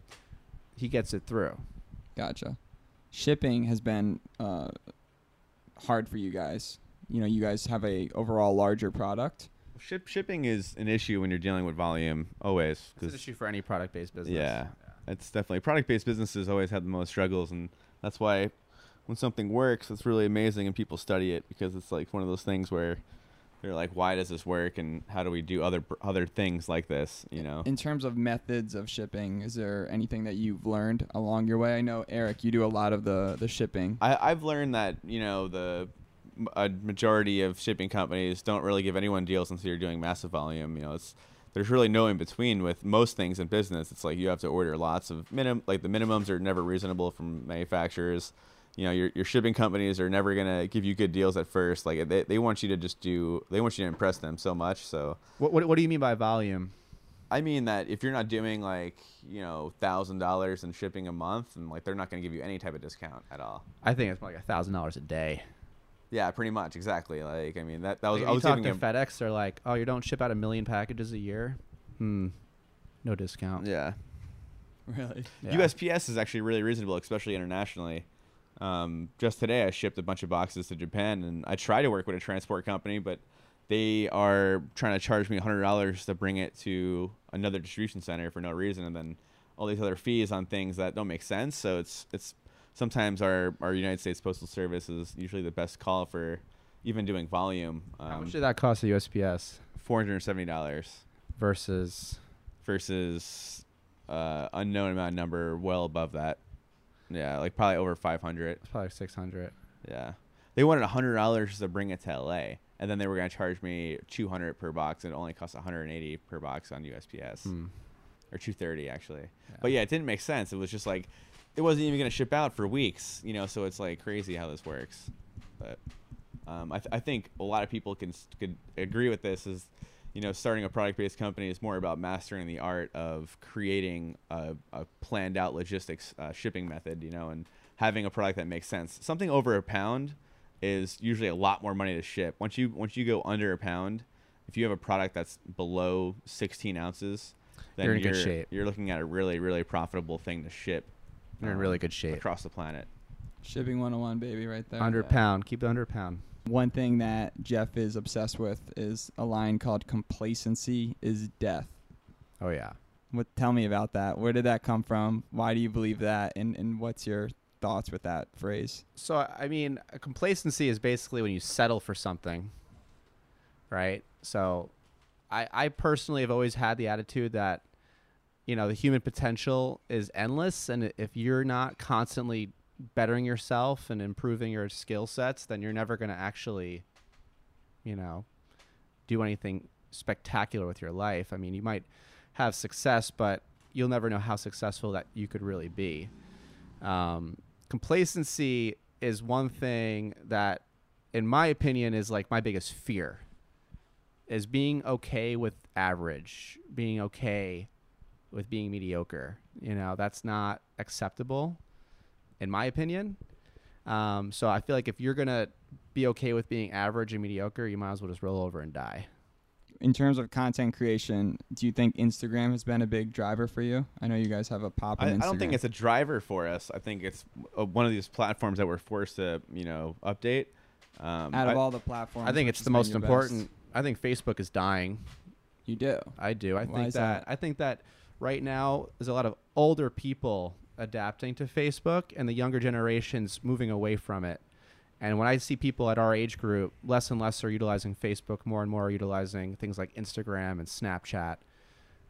he gets it through. Gotcha. Shipping has been uh, hard for you guys. You know, you guys have a overall larger product. Ship shipping is an issue when you're dealing with volume always It's an issue for any product-based business. yeah, it's definitely product-based businesses always have the most struggles, and that's why when something works, it's really amazing and people study it because it's like one of those things where they're like, why does this work, and how do we do other other things like this? You know, In terms of methods of shipping, is there anything that you've learned along your way? I know Eric, you do a lot of the the shipping. I, I've learned that you know the a majority of shipping companies don't really give anyone deals until you're doing massive volume. You know, it's there's really no in between with most things in business. It's like you have to order lots of minimum, like the minimums are never reasonable from manufacturers. You know, your your shipping companies are never gonna give you good deals at first. Like they, they want you to just do, they want you to impress them so much. So What, what What do you mean by volume? I mean that if you're not doing like you know thousand dollars in shipping a month, and like they're not gonna give you any type of discount at all. I think it's like a thousand dollars a day. Yeah, pretty much, exactly. Like, I mean, that that was Like, I you was talking to him. FedEx, they're like, "Oh, you don't ship out a million packages a year? Hmm, no discount." Yeah. Really? Yeah. USPS is actually really reasonable, especially internationally. Um, just today, I shipped a bunch of boxes to Japan, and I try to work with a transport company, but they are trying to charge me $100 to bring it to another distribution center for no reason, and then all these other fees on things that don't make sense. So it's it's sometimes our our United States Postal Service is usually the best call for even doing volume. How Um, much did that cost the USPS Four hundred seventy dollars. versus? versus uh, unknown amount number well above that. Yeah, like probably over 500. It's probably six hundred. Yeah. They wanted $100 to bring it to LA and then they were going to charge me 200 per box and it only cost 180 per box on USPS Hmm. or 230 actually. But yeah, it didn't make sense. It was just like it wasn't even going to ship out for weeks, you know, so it's like crazy how this works. But um, I, th- I think a lot of people can could agree with this is you know starting a product based company is more about mastering the art of creating a, a planned out logistics uh, shipping method you know and having a product that makes sense something over a pound is usually a lot more money to ship once you once you go under a pound if you have a product that's below 16 ounces then You're in good shape. you're looking at a really really profitable thing to ship You're in um, really good shape. across the planet Shipping 101, baby, right there. Under a pound. Keep it under a pound. One thing that Jeff is obsessed with is a line called "Complacency is death." Oh yeah. What? Tell me about that. Where did that come from? Why do you believe that? And and what's your thoughts with that phrase? So I mean, complacency is basically when you settle for something, right? So, I I personally have always had the attitude that, you know, the human potential is endless, and if you're not constantly bettering yourself and improving your skill sets, then you're never going to actually, you know, do anything spectacular with your life. I mean, you might have success, but you'll never know how successful that you could really be. Um, complacency is one thing that, in my opinion, is like my biggest fear. Is being okay with average, being okay with being mediocre. You know, that's not acceptable, in my opinion. Um, so I feel like if you're gonna be okay with being average and mediocre, you might as well just roll over and die. In terms of content creation, do you think Instagram has been a big driver for you? I know you guys have a pop I, I don't think it's a driver for us. I think it's uh, one of these platforms that we're forced to, you know, update. Um, out of I- all the platforms. I think it's the most your best? important. I think Facebook is dying. You do. I do. I Why think is that, that? I think that right now there's a lot of older people adapting to Facebook and the younger generations moving away from it. And when I see people at our age group, less and less are utilizing Facebook, more and more are utilizing things like Instagram and Snapchat.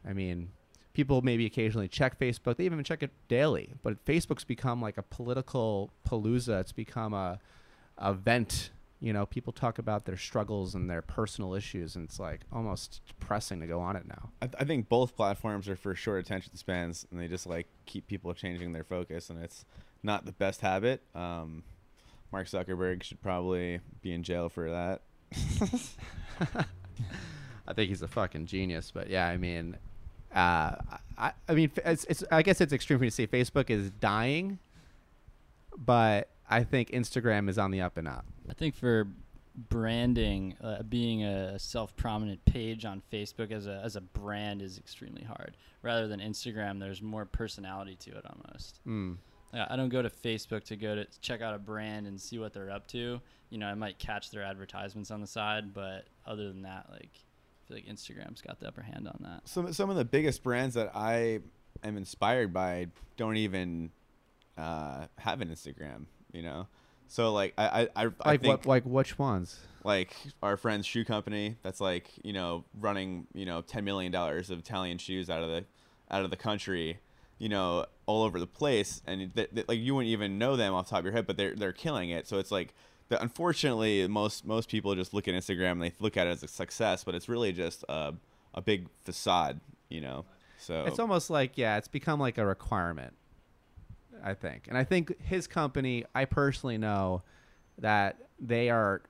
I mean, people maybe occasionally check Facebook. They even check it daily. But Facebook's become like a political palooza. It's become a a vent. You know, people talk about their struggles and their personal issues, and it's like almost depressing to go on it now. I, th- I think both platforms are for short attention spans, and they just like keep people changing their focus, and it's not the best habit. Um, Mark Zuckerberg should probably be in jail for that. I think he's a fucking genius. But yeah, I mean, uh, I, I mean, it's, it's, I guess it's extreme for me to say Facebook is dying, but I think Instagram is on the up and up. I think for branding, uh, being a self-prominent page on Facebook as a as a brand is extremely hard. Rather than Instagram, there's more personality to it almost. Mm. I don't go to Facebook to go to check out a brand and see what they're up to. You know, I might catch their advertisements on the side, but other than that, like I feel like Instagram's got the upper hand on that. Some some of the biggest brands that I am inspired by don't even uh, have an Instagram. You know, so like I I, I, I think what? Like which ones? like our friend's shoe company that's like you know running you know ten million dollars of Italian shoes out of the out of the country, you know all over the place, and th- th- like you wouldn't even know them off the top of your head, but they're they're killing it. So it's like. The, unfortunately, most most people just look at Instagram and they look at it as a success, but it's really just a, a big facade, you know. So It's almost like yeah, it's become like a requirement. I think, and I think his company. I personally know that they are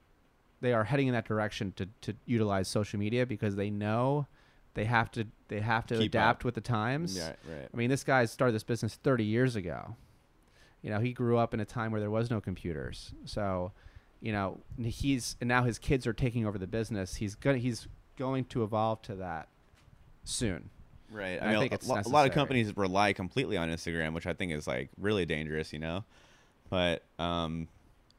they are heading in that direction to to utilize social media because they know they have to they have to Keep adapt up. with the times. yeah, right. I mean, this guy started this business 30 years ago. You know, he grew up in a time where there was no computers. So, you know, he's and now his kids are taking over the business. He's going he's going to evolve to that soon. Right. I I mean, think a, it's lo- a lot of companies rely completely on Instagram, which I think is like really dangerous, you know. But um,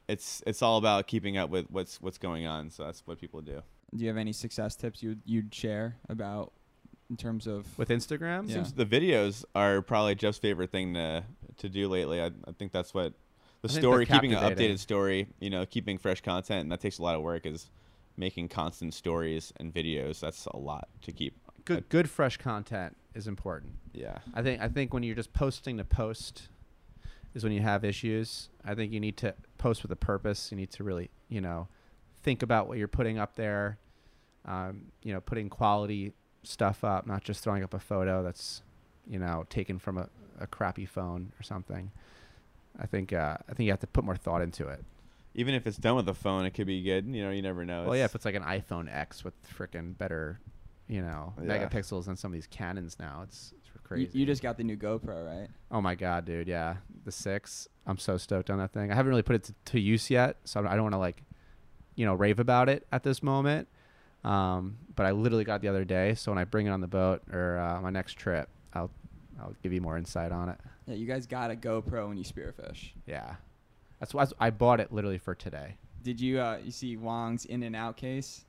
it's it's all about keeping up with what's what's going on. So that's what people do. Do you have any success tips you'd you'd share about in terms of With Instagram, Yeah. Seems the videos are probably Jeff's favorite thing to to do lately. I, I think that's what the I story, keeping an updated story, you know, keeping fresh content, and that takes a lot of work. Is making constant stories and videos. That's a lot to keep. Good good fresh content is important. Yeah. I think I think when you're just posting to post is when you have issues. I think you need to post with a purpose. You need to really, you know, think about what you're putting up there. Um, you know, putting quality stuff up, not just throwing up a photo that's, you know, taken from a, a crappy phone or something. I think uh, I think you have to put more thought into it. Even if it's done with a phone, it could be good. You know, you never know. Well, yeah, if it's like an iPhone X with freaking better, you know, Yeah. megapixels than some of these Canons now, it's, it's you, crazy. you just got the new GoPro, right? Oh my god, dude! Yeah, the six. I'm so stoked on that thing. I haven't really put it to, to use yet, so I don't want to like, you know, rave about it at this moment. Um, but I literally got it the other day, so when I bring it on the boat or uh, my next trip, I'll I'll give you more insight on it. Yeah, you guys got a GoPro when you spearfish. Yeah, that's why I bought it literally for today. Did you uh you see Wong's in and out case?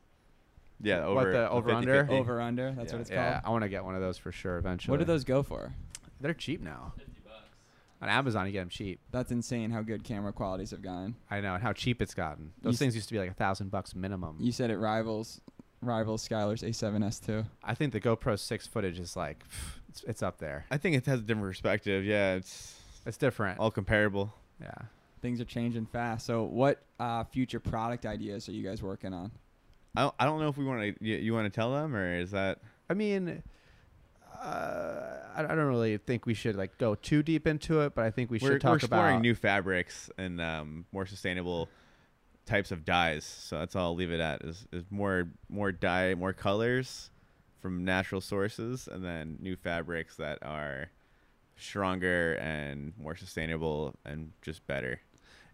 Yeah, over What, the over under? 50-50. Over under, that's Yeah. what it's called. yeah. I want to get one of those for sure eventually. What do those go for? They're cheap now. On Amazon, you get them cheap. That's insane how good camera qualities have gotten. I know, and how cheap it's gotten. Those You things used to be like a thousand bucks minimum. You said it rivals rivals Schuylar's A7S2. I think the GoPro six footage is like, it's, it's up there. I think it has a different perspective. Yeah, it's It's different. all comparable. Yeah. Things are changing fast. So, what uh, future product ideas are you guys working on? I don't, I don't know if we want to. You, you want to tell them, or is that? I mean, uh, I, I don't really think we should like go too deep into it, but I think we should we're, talk we're exploring about new fabrics and um, more sustainable types of dyes. So that's all I'll leave it at. Is is more more dye, more colors from natural sources, and then new fabrics that are stronger and more sustainable and just better.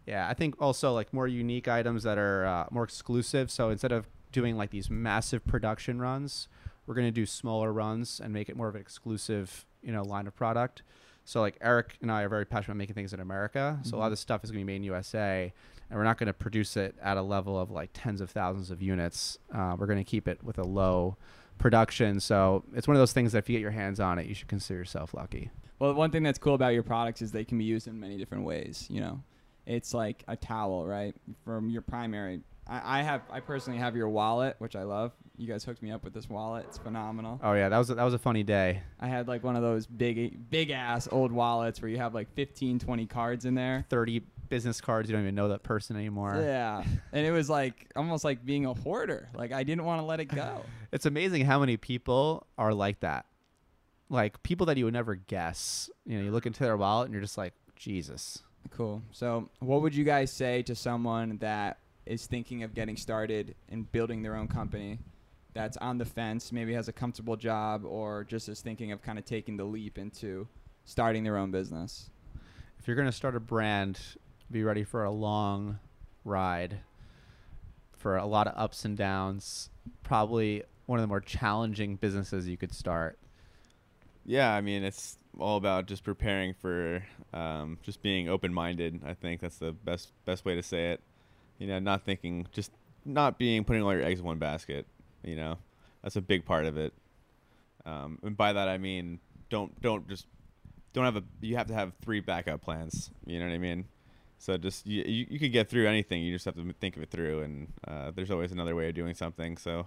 Yeah, I think also like more unique items that are uh, more exclusive. So instead of doing like these massive production runs, we're gonna do smaller runs and make it more of an exclusive, you know, line of product. So like Eric and I are very passionate about making things in America. So a lot of Mhm. this stuff is gonna be made in USA, and we're not gonna produce it at a level of like tens of thousands of units. Uh, we're gonna keep it with a low production. So it's one of those things that if you get your hands on it, you should consider yourself lucky. Well, one thing that's cool about your products is they can be used in many different ways. You know, it's like a towel, right? From your primary I, I have I personally have your wallet, which I love. You guys hooked me up with this wallet. It's phenomenal. Oh yeah, that was a, that was a funny day. I had like one of those big big ass old wallets where you have like 15, 20 cards in there. Thirty business cards. You don't even know that person anymore. Yeah, and it was like almost like being a hoarder. Like I didn't want to let it go. It's amazing how many people are like that. Like people that you would never guess. You know, you look into their wallet and you're just like, Jesus. Cool. So, what would you guys say to someone that is thinking of getting started and building their own company? That's on the fence, maybe has a comfortable job, or just is thinking of kind of taking the leap into starting their own business. If you're gonna start a brand, be ready for a long ride. For a lot of ups and downs. Probably one of the more challenging businesses you could start. Yeah, I mean, it's all about just preparing for, um, just being open-minded. I think that's the best best way to say it. You know, not thinking, just not being putting all your eggs in one basket. You know, that's a big part of it. Um, and by that I mean, don't don't just don't have a. You have to have three backup plans. You know what I mean? So just you you, you could get through anything. You just have to think of it through, and uh, there's always another way of doing something. So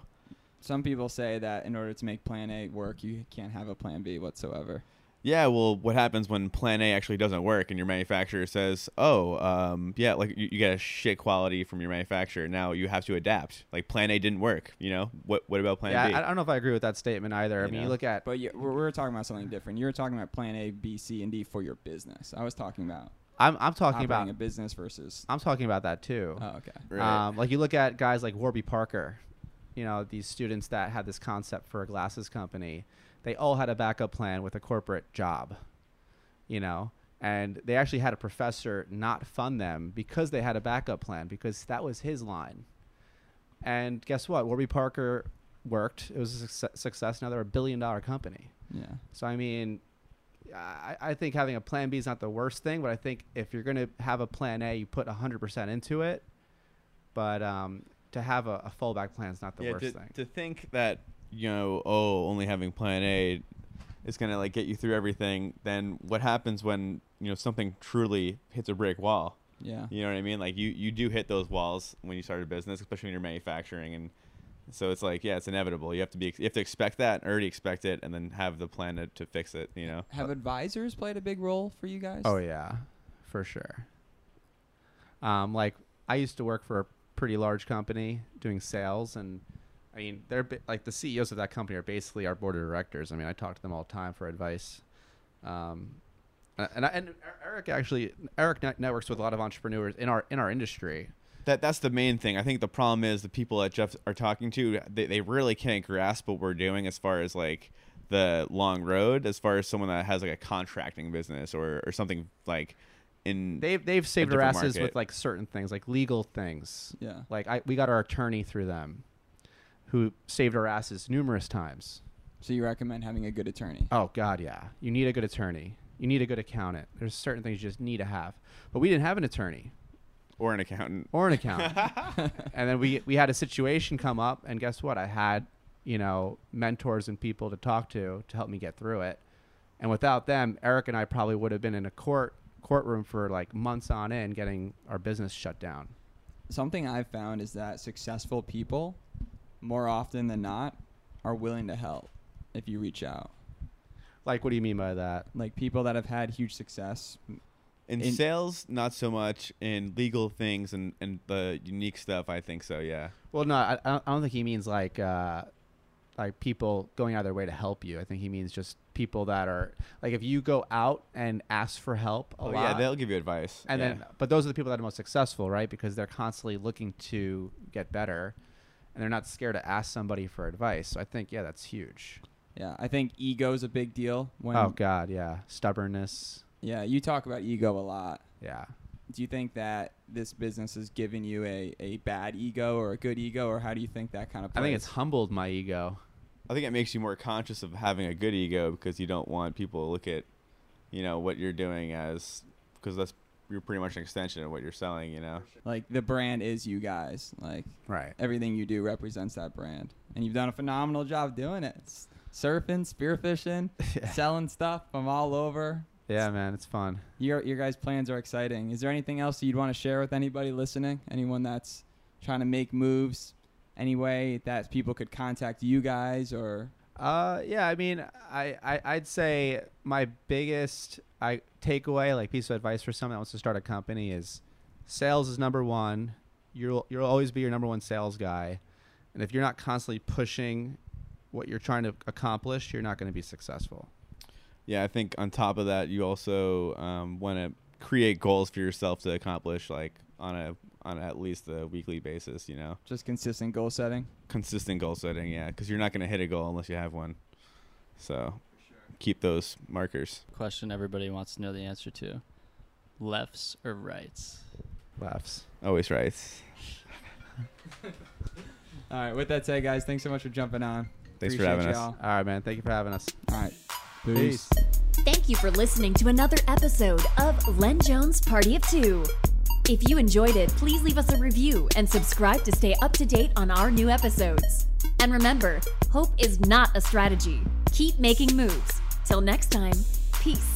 Some people say that in order to make plan A work, you can't have a plan B whatsoever. Yeah, well, what happens when Plan A actually doesn't work and your manufacturer says, "Oh, um, yeah, like you, you get a shit quality from your manufacturer. Now you have to adapt. Like Plan A didn't work. You know what? What about Plan yeah, B? I, I don't know if I agree with that statement either. I mean, know? you look at But you, we're, we're talking about something different. You were talking about plan A, B, C, and D for your business. I was talking about I'm I'm talking about a business versus. I'm talking about that too. Oh, okay. Right. Um, like you look at guys like Warby Parker, you know, these students that had this concept for a glasses company, they all had a backup plan with a corporate job, you know, and they actually had a professor not fund them because they had a backup plan because that was his line. And guess what? Warby Parker worked. It was a success- success. Now they're a billion dollar company. Yeah. So I mean, I, I think having a plan B is not the worst thing, but I think if you're going to have a plan A, you put 100% into it. But um, to have a, a fallback plan is not the yeah, worst to, thing. to think that you know, oh, only having Plan A is gonna like get you through everything. Then what happens when you know something truly hits a brick wall? Yeah. You know what I mean? Like you you do hit those walls when you start a business, especially when you're manufacturing, and so it's like yeah, it's inevitable. You have to be you have to expect that, and already expect it, and then have the plan to, to fix it. You know. Have advisors played a big role for you guys? oh yeah, for sure. Um, like I used to work for a pretty large company doing sales, and I mean they're like the CEOs of that company are basically our board of directors. I mean I talk to them all the time for advice. Um, and and Eric actually Eric net- networks with a lot of entrepreneurs in our in our industry. That that's the main thing. I think the problem is the people that Jeff are talking to, they, they really can't grasp what we're doing as far as like the long road, as far as someone that has like a contracting business or, or something like in They've they've saved their asses market. with like certain things, like legal things. Yeah. Like I, we got our attorney through them, who saved our asses numerous times. So you recommend having a good attorney? Oh God, yeah. You need a good attorney. You need a good accountant. There's certain things you just need to have. But we didn't have an attorney or an accountant. or an accountant. and then we we had a situation come up, and guess what? I had you know mentors and people to talk to to help me get through it. And without them, Eric and I probably would have been in a court courtroom for like months on end, getting our business shut down. Something I've found is that successful people, more often than not, are willing to help if you reach out. Like, what do you mean by that? Like people that have had huge success. In, In- sales, not so much. In legal things and, and the unique stuff, I think so. Yeah. Well, no, I, I don't- think he means like uh, like people going out of their way to help you. I think he means just people that are like if you go out and ask for help a Oh lot. yeah, they'll give you advice. and yeah. then, but those are the people that are most successful, right? Because they're constantly looking to get better, and they're not scared to ask somebody for advice. So I think, yeah, that's huge. Yeah, I think ego's a big deal. When oh God, yeah, stubbornness, yeah, you talk about ego a lot. yeah. Do you think that this business has given you a, a bad ego or a good ego, or how do you think that kind of? I Plays? think it's humbled my ego. I think it makes you more conscious of having a good ego because you don't want people to look at, you know, what you're doing as because that's you're pretty much an extension of what you're selling. You know. like the brand is you guys. Like Right. everything you do represents that brand, and you've done a phenomenal job doing it. It's surfing, spearfishing, selling stuff from all over. Yeah, man, it's fun. Your your guys' plans are exciting. Is there anything else you'd want to share with anybody listening? Anyone that's trying to make moves? Any way that people could contact you guys or Uh, yeah, I mean, I, I I'd say my biggest I takeaway, like piece of advice for someone that wants to start a company is sales is number one. You'll you'll always be your number one sales guy, and if you're not constantly pushing what you're trying to accomplish, you're not going to be successful. Yeah, I think on top of that, you also um, want to create goals for yourself to accomplish, like on a on at least a weekly basis. You know, just consistent goal setting? consistent goal setting. Yeah, because you're not going to hit a goal unless you have one. So keep those markers. Question everybody wants to know the answer to: lefts or rights? Laughs. Always rights. All right. With that said, guys, thanks so much for jumping on. Thanks for having us. y'all. All right, man. Thank you for having us. All right. Peace. Thank you for listening to another episode of Len Jones Party of Two. If you enjoyed it, please leave us a review and subscribe to stay up to date on our new episodes. And remember, hope is not a strategy. Keep making moves. Till next time, peace.